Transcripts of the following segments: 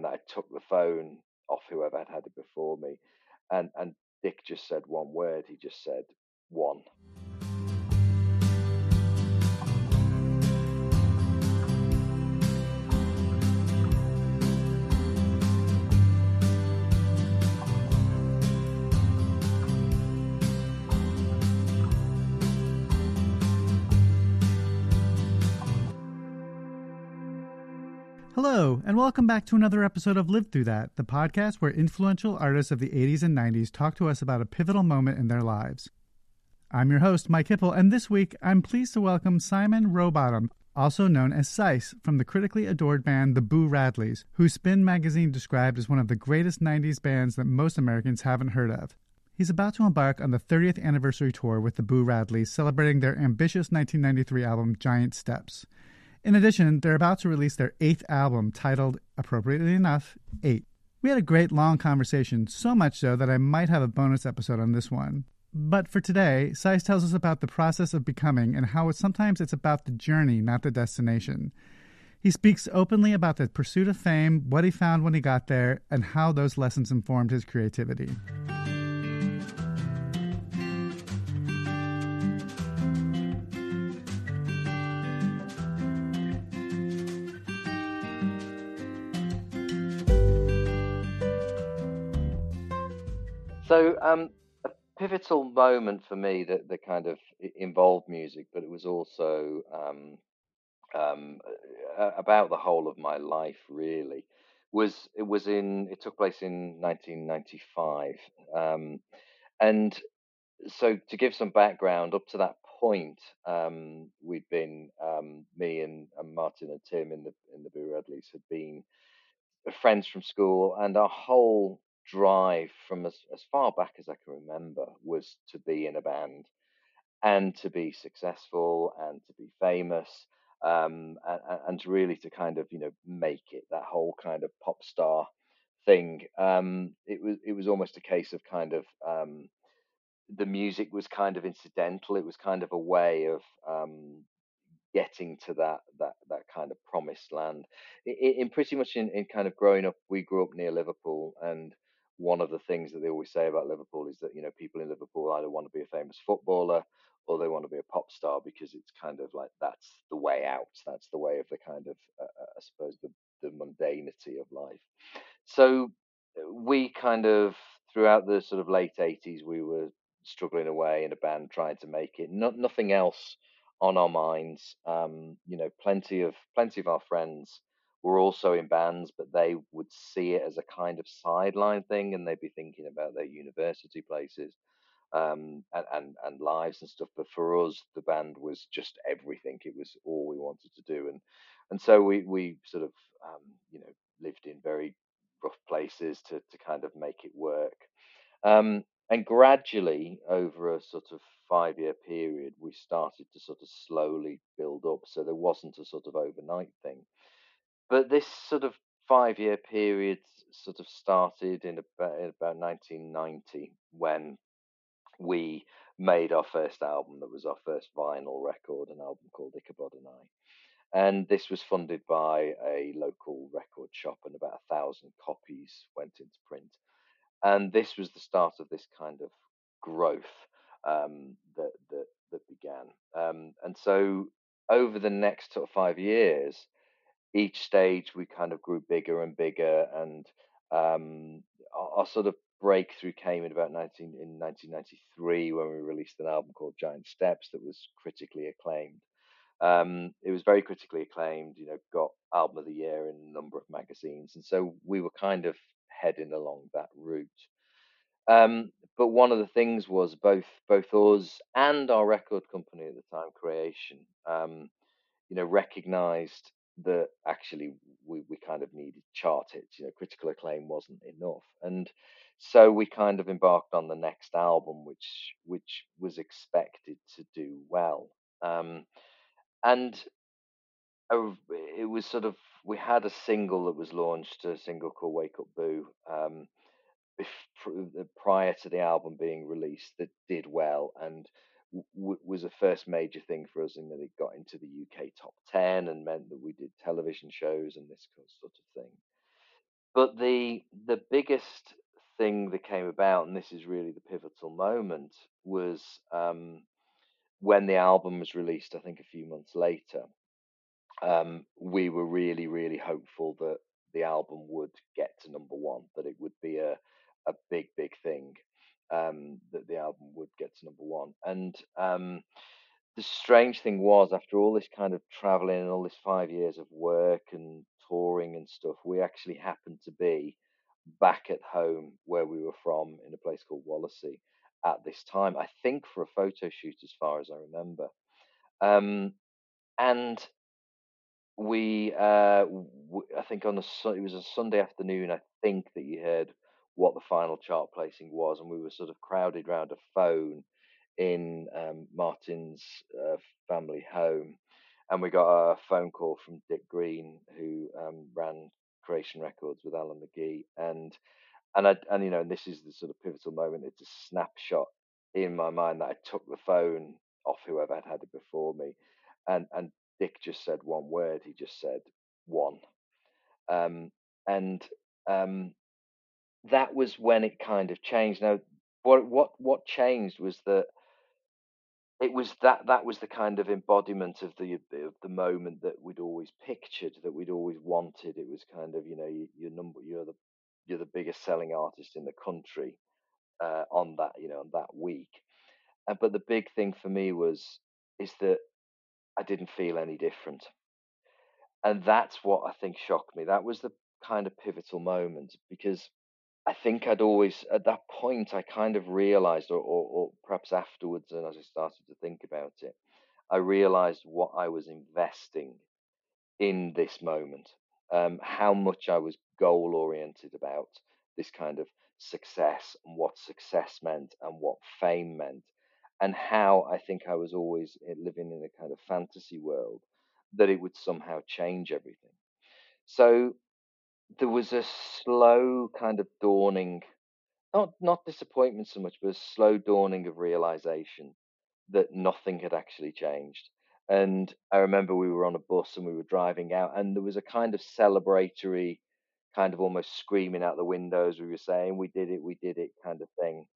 And I took the phone off whoever had had it before me, and and Dick just said one word. He just said one. Hello, and welcome back to another episode of Lived Through That, the podcast where influential artists of the 80s and 90s talk to us about a pivotal moment in their lives. I'm your host, Mike Hipple, and this week I'm pleased to welcome Simon Rowbottom, also known as Sice, from the critically adored band The Boo Radleys, who Spin magazine described as one of the greatest 90s bands that most Americans haven't heard of. He's about to embark on the 30th anniversary tour with the Boo Radleys, celebrating their ambitious 1993 album Giant Steps. In addition, they're about to release their eighth album titled, appropriately enough, Eight. We had a great long conversation, so much so that I might have a bonus episode on this one. But for today, Sice tells us about the process of becoming and how sometimes it's about the journey, not the destination. He speaks openly about the pursuit of fame, what he found when he got there, and how those lessons informed his creativity. So um, a pivotal moment for me that, that kind of involved music, but it was also um, um, about the whole of my life. Really, was it was in it took place in 1995, um, and so to give some background, up to that point, um, we'd been um, me and, and, Martin and Tim in the in the Boo Radleys had been friends from school, and our whole drive from as, as far back as I can remember was to be in a band and to be successful and to be famous um, and, and really to kind of you know make it that whole kind of pop star thing. Um, it was it was almost a case of kind of um, the music was kind of incidental. It was kind of a way of um, getting to that that that kind of promised land. In, in pretty much in, in kind of growing up, we grew up near Liverpool, and one of the things that they always say about Liverpool is that you know people in Liverpool either want to be a famous footballer or they want to be a pop star because it's kind of like that's the way out. That's the way of the kind of uh, uh I suppose the the mundanity of life. So uh, we kind of throughout the sort of late 80s we were struggling away in a band trying to make it. Not nothing else on our minds. Um, you know, plenty of plenty of our friends were also in bands, but they would see it as a kind of sideline thing, and they'd be thinking about their university places um, and, and and lives and stuff. But for us, the band was just everything. It was all we wanted to do, and and so we we sort of um, you know lived in very rough places to to kind of make it work. Um, and gradually, over a sort of five year period, we started to sort of slowly build up. So there wasn't a sort of overnight thing. But this sort of five year period sort of started in about, in about 1990 when we made our first album that was our first vinyl record, an album called Ichabod and I. And this was funded by a local record shop, and about a thousand copies went into print. And this was the start of this kind of growth um, that, that that began. Um, and so over the next sort of five years, each stage we kind of grew bigger and bigger and um, our, our, sort of breakthrough came in about 19 in 1993 when we released an album called Giant Steps that was critically acclaimed. Um, it was very critically acclaimed, you know, got album of the year in a number of magazines, and so we were kind of heading along that route. Um, but one of the things was both both us and our record company at the time, Creation, um, you know, recognised that actually we, we kind of needed chart hits. You know, critical acclaim wasn't enough, and so we kind of embarked on the next album, which which was expected to do well. Um, and it was sort of we had a single that was launched, a single called "Wake Up Boo," um, prior to the album being released that did well and w- was a first major thing for us in that it got into the UK top 10 and meant that we did television shows and this sort of thing. But the the biggest thing that came about, and this is really the pivotal moment, was um, when the album was released. I think a few months later, um, we were really, really hopeful that the album would get to number one, that it would be a a big, big thing um, that the album would get to number one. And um, the strange thing was, after all this kind of traveling and all this five years of work and touring and stuff, we actually happened to be back at home where we were from in a place called Wallasey at this time. I think for a photo shoot, as far as I remember. Um, and we, uh, think on a it was a Sunday afternoon. I think that you heard what the final chart placing was, and we were sort of crowded around a phone in um, Martin's uh, family home, and we got a phone call from Dick Green, who um, ran Creation Records with Alan McGee, and and I and you know, and this is the sort of pivotal moment. It's a snapshot in my mind that I took the phone off whoever had had it before me, and and Dick just said one word. He just said one, um, and um, that was when it kind of changed. Now, what what what changed was that it was that that was the kind of embodiment of the of the moment that we'd always pictured, that we'd always wanted. It was kind of you know you, your number you're the you're the biggest selling artist in the country uh, on that you know on that week. Uh, but the big thing for me was is that I didn't feel any different, and that's what I think shocked me. That was the kind of pivotal moment because I think I'd always, at that point, I kind of realized, or, or, or perhaps afterwards, and as I started to think about it, I realized what I was investing in this moment, um, how much I was goal oriented about this kind of success and what success meant and what fame meant, and how I think I was always eh, living in a kind of fantasy world that it would somehow change everything. So there was a slow kind of dawning, not not disappointment so much, but a slow dawning of realization that nothing had actually changed. And I remember we were on a bus and we were driving out, and there was a kind of celebratory, kind of almost screaming out the windows. We were saying, "We did it, we did it," kind of thing.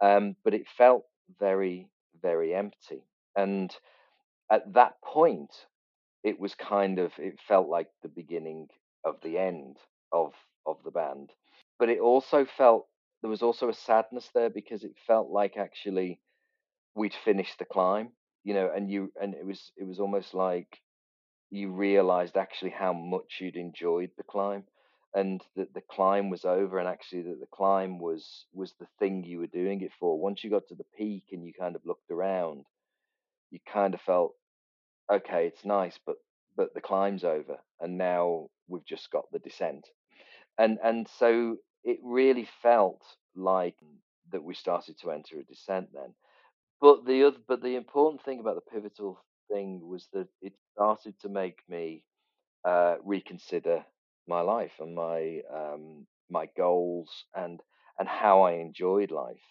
Um, but it felt very, very empty. And at that point, it was kind of it felt like the beginning of the end of of the band. But it also felt there was also a sadness there because it felt like actually we'd finished the climb, you know, and you and it was it was almost like you realized actually how much you'd enjoyed the climb and that the climb was over and actually that the climb was was the thing you were doing it for once you got to the peak and you kind of looked around you kind of felt okay it's nice but but the climb's over and now we've just got the descent and and so it really felt like that we started to enter a descent then. But the other, but the important thing about the pivotal thing was that it started to make me uh, reconsider my life and my um, my goals and and how I enjoyed life,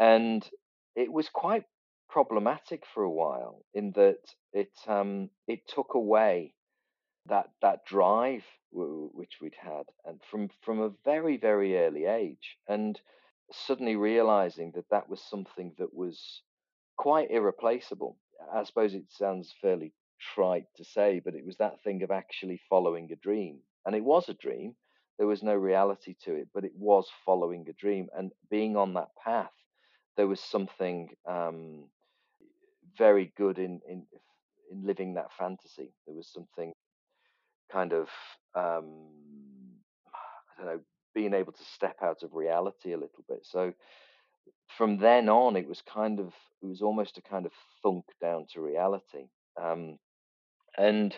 and it was quite problematic for a while in that it um, it took away that that drive w- which we'd had, and from from a very very early age, and suddenly realizing that that was something that was quite irreplaceable. I suppose it sounds fairly trite to say, but it was that thing of actually following a dream, and it was a dream. There was no reality to it, but it was following a dream, and being on that path, there was something um, very good in in in living that fantasy. There was something kind of um, I don't know being able to step out of reality a little bit. So from then on, it was kind of it was almost a kind of thunk down to reality. Um, and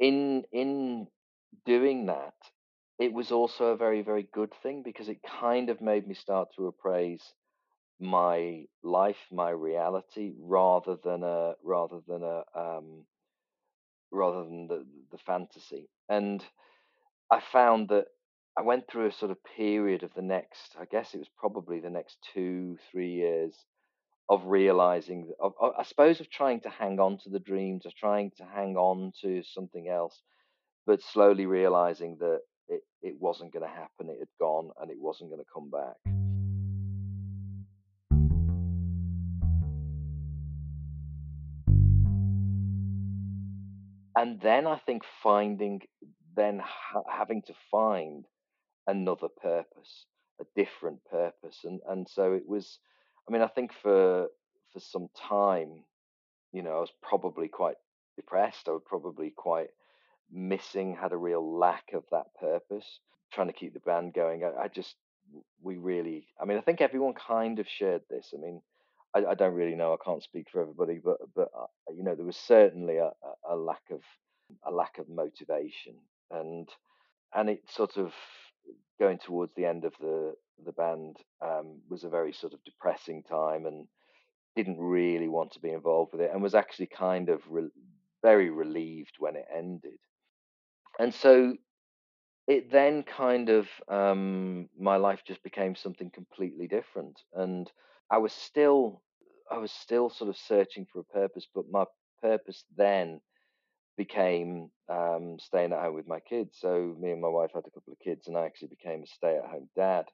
in in doing that, it was also a very very good thing because it kind of made me start to appraise my life, my reality, rather than a rather than a um, rather than the the fantasy. And I found that I went through a sort of period of the next, I guess it was probably the next two, three years of realizing, of, I suppose, of trying to hang on to the dreams, of trying to hang on to something else, but slowly realizing that it, it wasn't going to happen. It had gone and it wasn't going to come back. And then I think finding, then ha- having to find another purpose, a different purpose. And and so it was I mean, I think for for some time, you know, I was probably quite depressed. I was probably quite missing, had a real lack of that purpose, trying to keep the band going. I, I just we really I mean, I think everyone kind of shared this. I mean, I, I don't really know. I can't speak for everybody, but but uh, you know, there was certainly a, a lack of a lack of motivation, and and it sort of going towards the end of the the band um, was a very sort of depressing time and didn't really want to be involved with it and was actually kind of re- very relieved when it ended and so it then kind of um, my life just became something completely different and i was still i was still sort of searching for a purpose but my purpose then became um, staying at home with my kids. So me and my wife had a couple of kids, and I actually became a stay-at-home dad.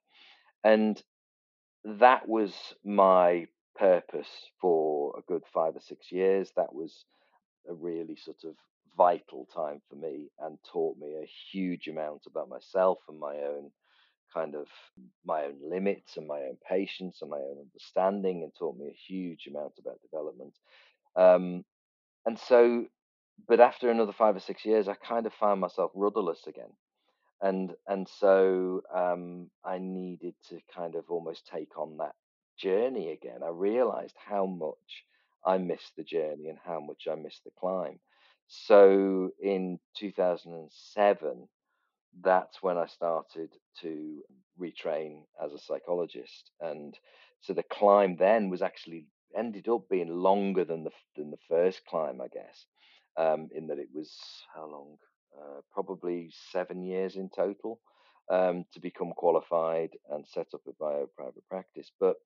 And that was my purpose for a good five or six years. That was a really sort of vital time for me and taught me a huge amount about myself and my own kind of my own limits and my own patience and my own understanding and taught me a huge amount about development. Um, and so but after another five or six years, I kind of found myself rudderless again, and and so um, I needed to kind of almost take on that journey again. I realized how much I missed the journey and how much I missed the climb. So in 2007, that's when I started to retrain as a psychologist. And so the climb then was actually ended up being longer than the than the first climb, I guess, um, in that it was how long? Uh, probably seven years in total um, to become qualified and set up a bio private practice. But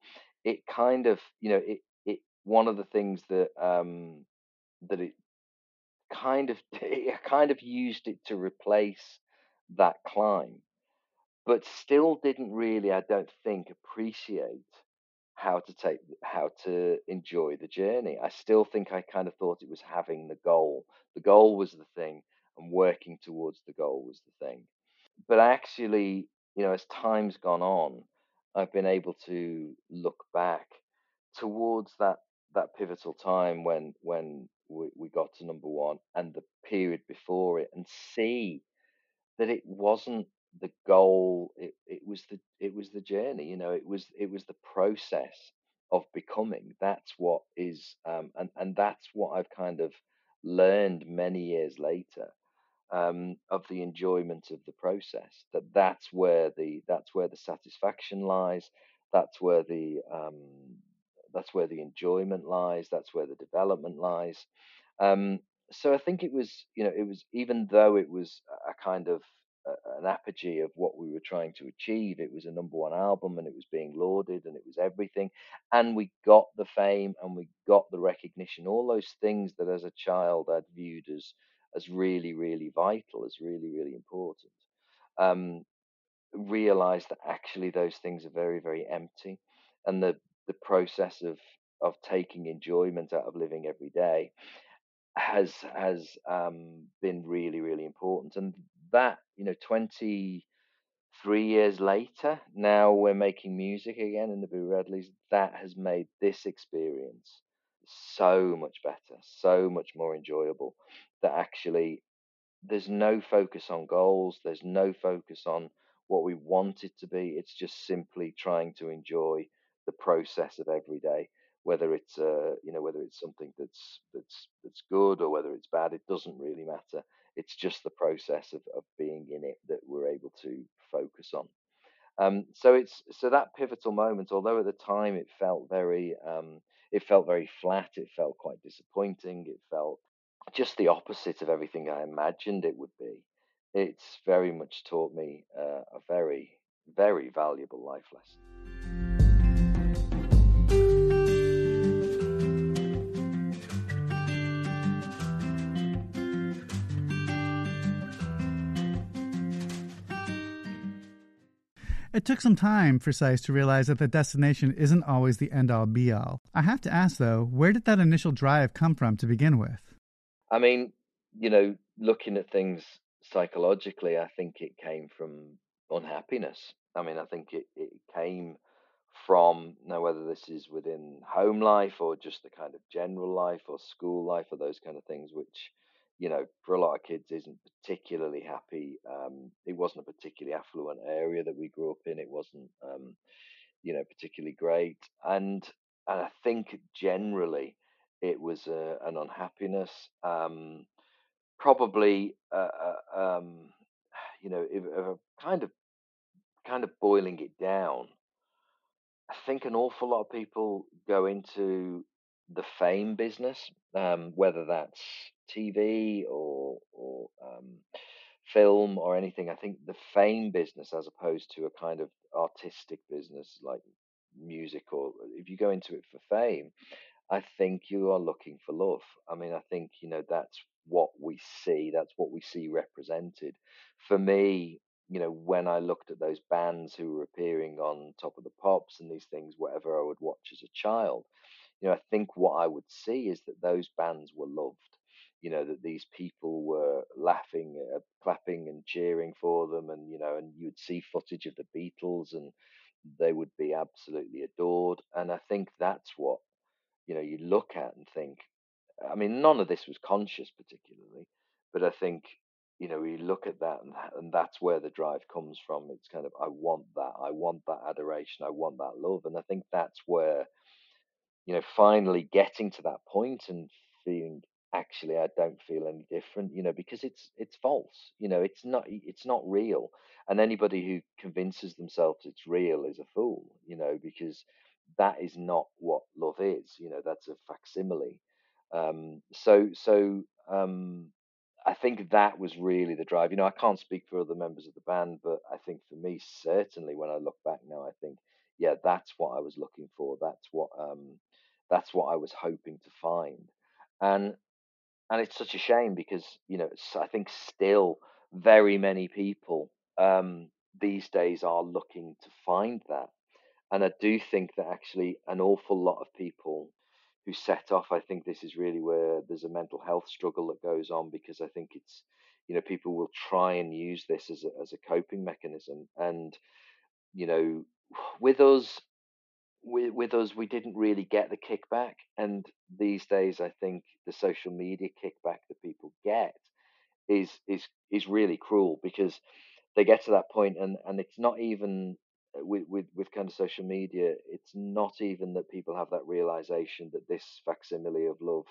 it kind of, you know, it it one of the things that um, that it kind of I kind of used it to replace that climb, but still didn't really, I don't think, appreciate how to take how to enjoy the journey. I still think I kind of thought it was having the goal. The goal was the thing, and working towards the goal was the thing. But actually, you know, as time's gone on, I've been able to look back towards that that pivotal time when when we, we got to number one and the period before it and see that it wasn't the goal it, it was the it was the journey you know it was it was the process of becoming that's what is um and and that's what I've kind of learned many years later um, of the enjoyment of the process. That that's where the that's where the satisfaction lies. That's where the um, that's where the enjoyment lies. That's where the development lies. Um, so I think it was you know it was even though it was a kind of an apogee of what we were trying to achieve. It was a number one album and it was being lauded and it was everything. And we got the fame and we got the recognition, all those things that as a child I'd viewed as as really, really vital, as really, really important. Um, realize that actually those things are very, very empty, and the the process of of taking enjoyment out of living every day has has um, been really, really important. And that you know, twenty three years later, now we're making music again in the Boo Radleys. That has made this experience so much better, so much more enjoyable. That actually there's no focus on goals. There's no focus on what we want it to be. It's just simply trying to enjoy the process of every day, whether it's uh, you know whether it's something that's that's that's good or whether it's bad. It doesn't really matter. It's just the process of, of being in it that we're able to focus on. Um, so it's so that pivotal moment, although at the time it felt very um, it felt very flat, it felt quite disappointing, it felt just the opposite of everything I imagined it would be. It's very much taught me uh, a very, very valuable life lesson. It took some time for Sice to realize that the destination isn't always the end all be all. I have to ask, though, where did that initial drive come from to begin with? I mean, you know, looking at things psychologically, I think it came from unhappiness. I mean, I think it, it came from now whether this is within home life or just the kind of general life or school life or those kind of things, which you know, for a lot of kids, isn't particularly happy. Um, it wasn't a particularly affluent area that we grew up in. It wasn't, um, you know, particularly great. And and I think generally it was uh, an unhappiness, um, probably, uh, uh, um, you know, if, if kind of kind of boiling it down. I think an awful lot of people go into the fame business, um, whether that's TV or or um, film or anything. I think the fame business, as opposed to a kind of artistic business like music, or if you go into it for fame, I think you are looking for love. I mean, I think you know that's what we see. That's what we see represented. For me, you know, when I looked at those bands who were appearing on Top of the Pops and these things, whatever I would watch as a child, you know, I think what I would see is that those bands were loved you know that these people were laughing uh, clapping and cheering for them and you know and you'd see footage of the beatles and they would be absolutely adored. And i think that's what you know you look at and think i mean none of this was conscious particularly but i think you know we look at that and, and that's where the drive comes from. It's kind of i want that. I want that adoration. I want that love. And i think that's where you know finally getting to that point and feeling actually I don't feel any different, you know, because it's it's false. You know, it's not it's not real. And anybody who convinces themselves it's real is a fool, you know, because that is not what love is. You know, that's a facsimile. Um, so so um, I think that was really the drive. You know, I can't speak for other members of the band, but I think for me, certainly, when I look back now, I think, yeah, that's what I was looking for. That's what um, that's what I was hoping to find. And and it's such a shame because you know I think still very many people um, these days are looking to find that, and I do think that actually an awful lot of people who set off, I think this is really where there's a mental health struggle that goes on because I think it's you know people will try and use this as a, as a coping mechanism, and you know with us with, with us, we didn't really get the kickback. And these days, I think the social media kickback that people get is is is really cruel because they get to that point and and it's not even uh, with with with kind of social media it's not even that people have that realization that this facsimile of love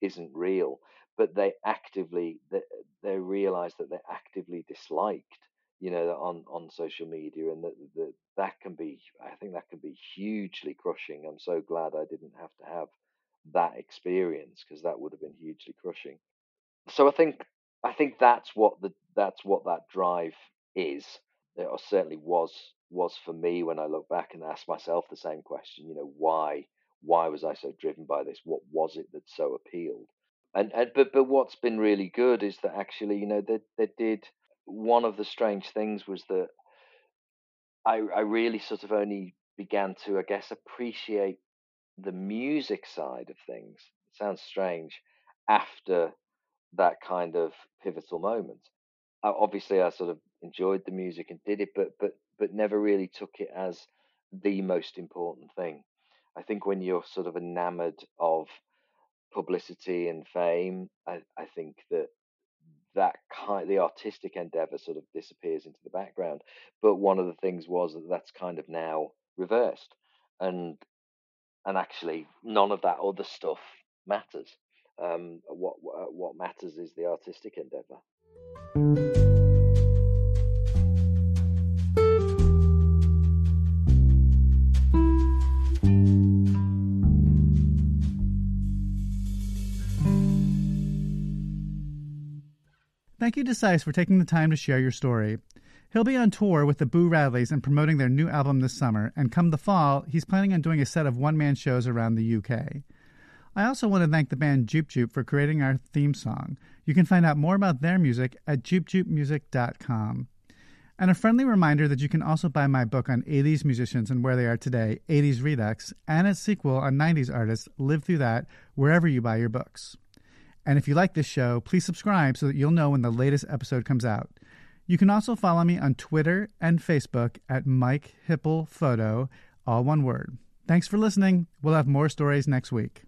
isn't real but they actively they, they realize that they're actively disliked you know, on on social media, and that that that can be, I think that can be hugely crushing. I'm so glad I didn't have to have that experience because that would have been hugely crushing. So I think I think that's what the that's what that drive is. It uh, certainly was was for me when I look back and ask myself the same question. You know, why why was I so driven by this? What was it that so appealed? And, and but but what's been really good is that actually, you know, they they did one of the strange things was that I, I really sort of only began to, I guess, appreciate the music side of things. It sounds strange after that kind of pivotal moment. I, obviously, I sort of enjoyed the music and did it, but but but never really took it as the most important thing. I think when you're sort of enamored of publicity and fame, I, I think that that kind the artistic endeavor sort of disappears into the background but one of the things was that that's kind of now reversed and and actually none of that other stuff matters. Um, what what matters is the artistic endeavor Thank you to Sice for taking the time to share your story. He'll be on tour with the Boo Radleys and promoting their new album this summer, and come the fall, he's planning on doing a set of one man shows around the UK. I also want to thank the band Jupe Jupe for creating our theme song. You can find out more about their music at jupejupemusic.com. And a friendly reminder that you can also buy my book on 80s musicians and where they are today, 80s Redux, and its sequel on 90s artists, Lived Through That, wherever you buy your books. And if you like this show, please subscribe so that you'll know when the latest episode comes out. You can also follow me on Twitter and Facebook at Mike Hipple Photo, all one word. Thanks for listening. We'll have more stories next week.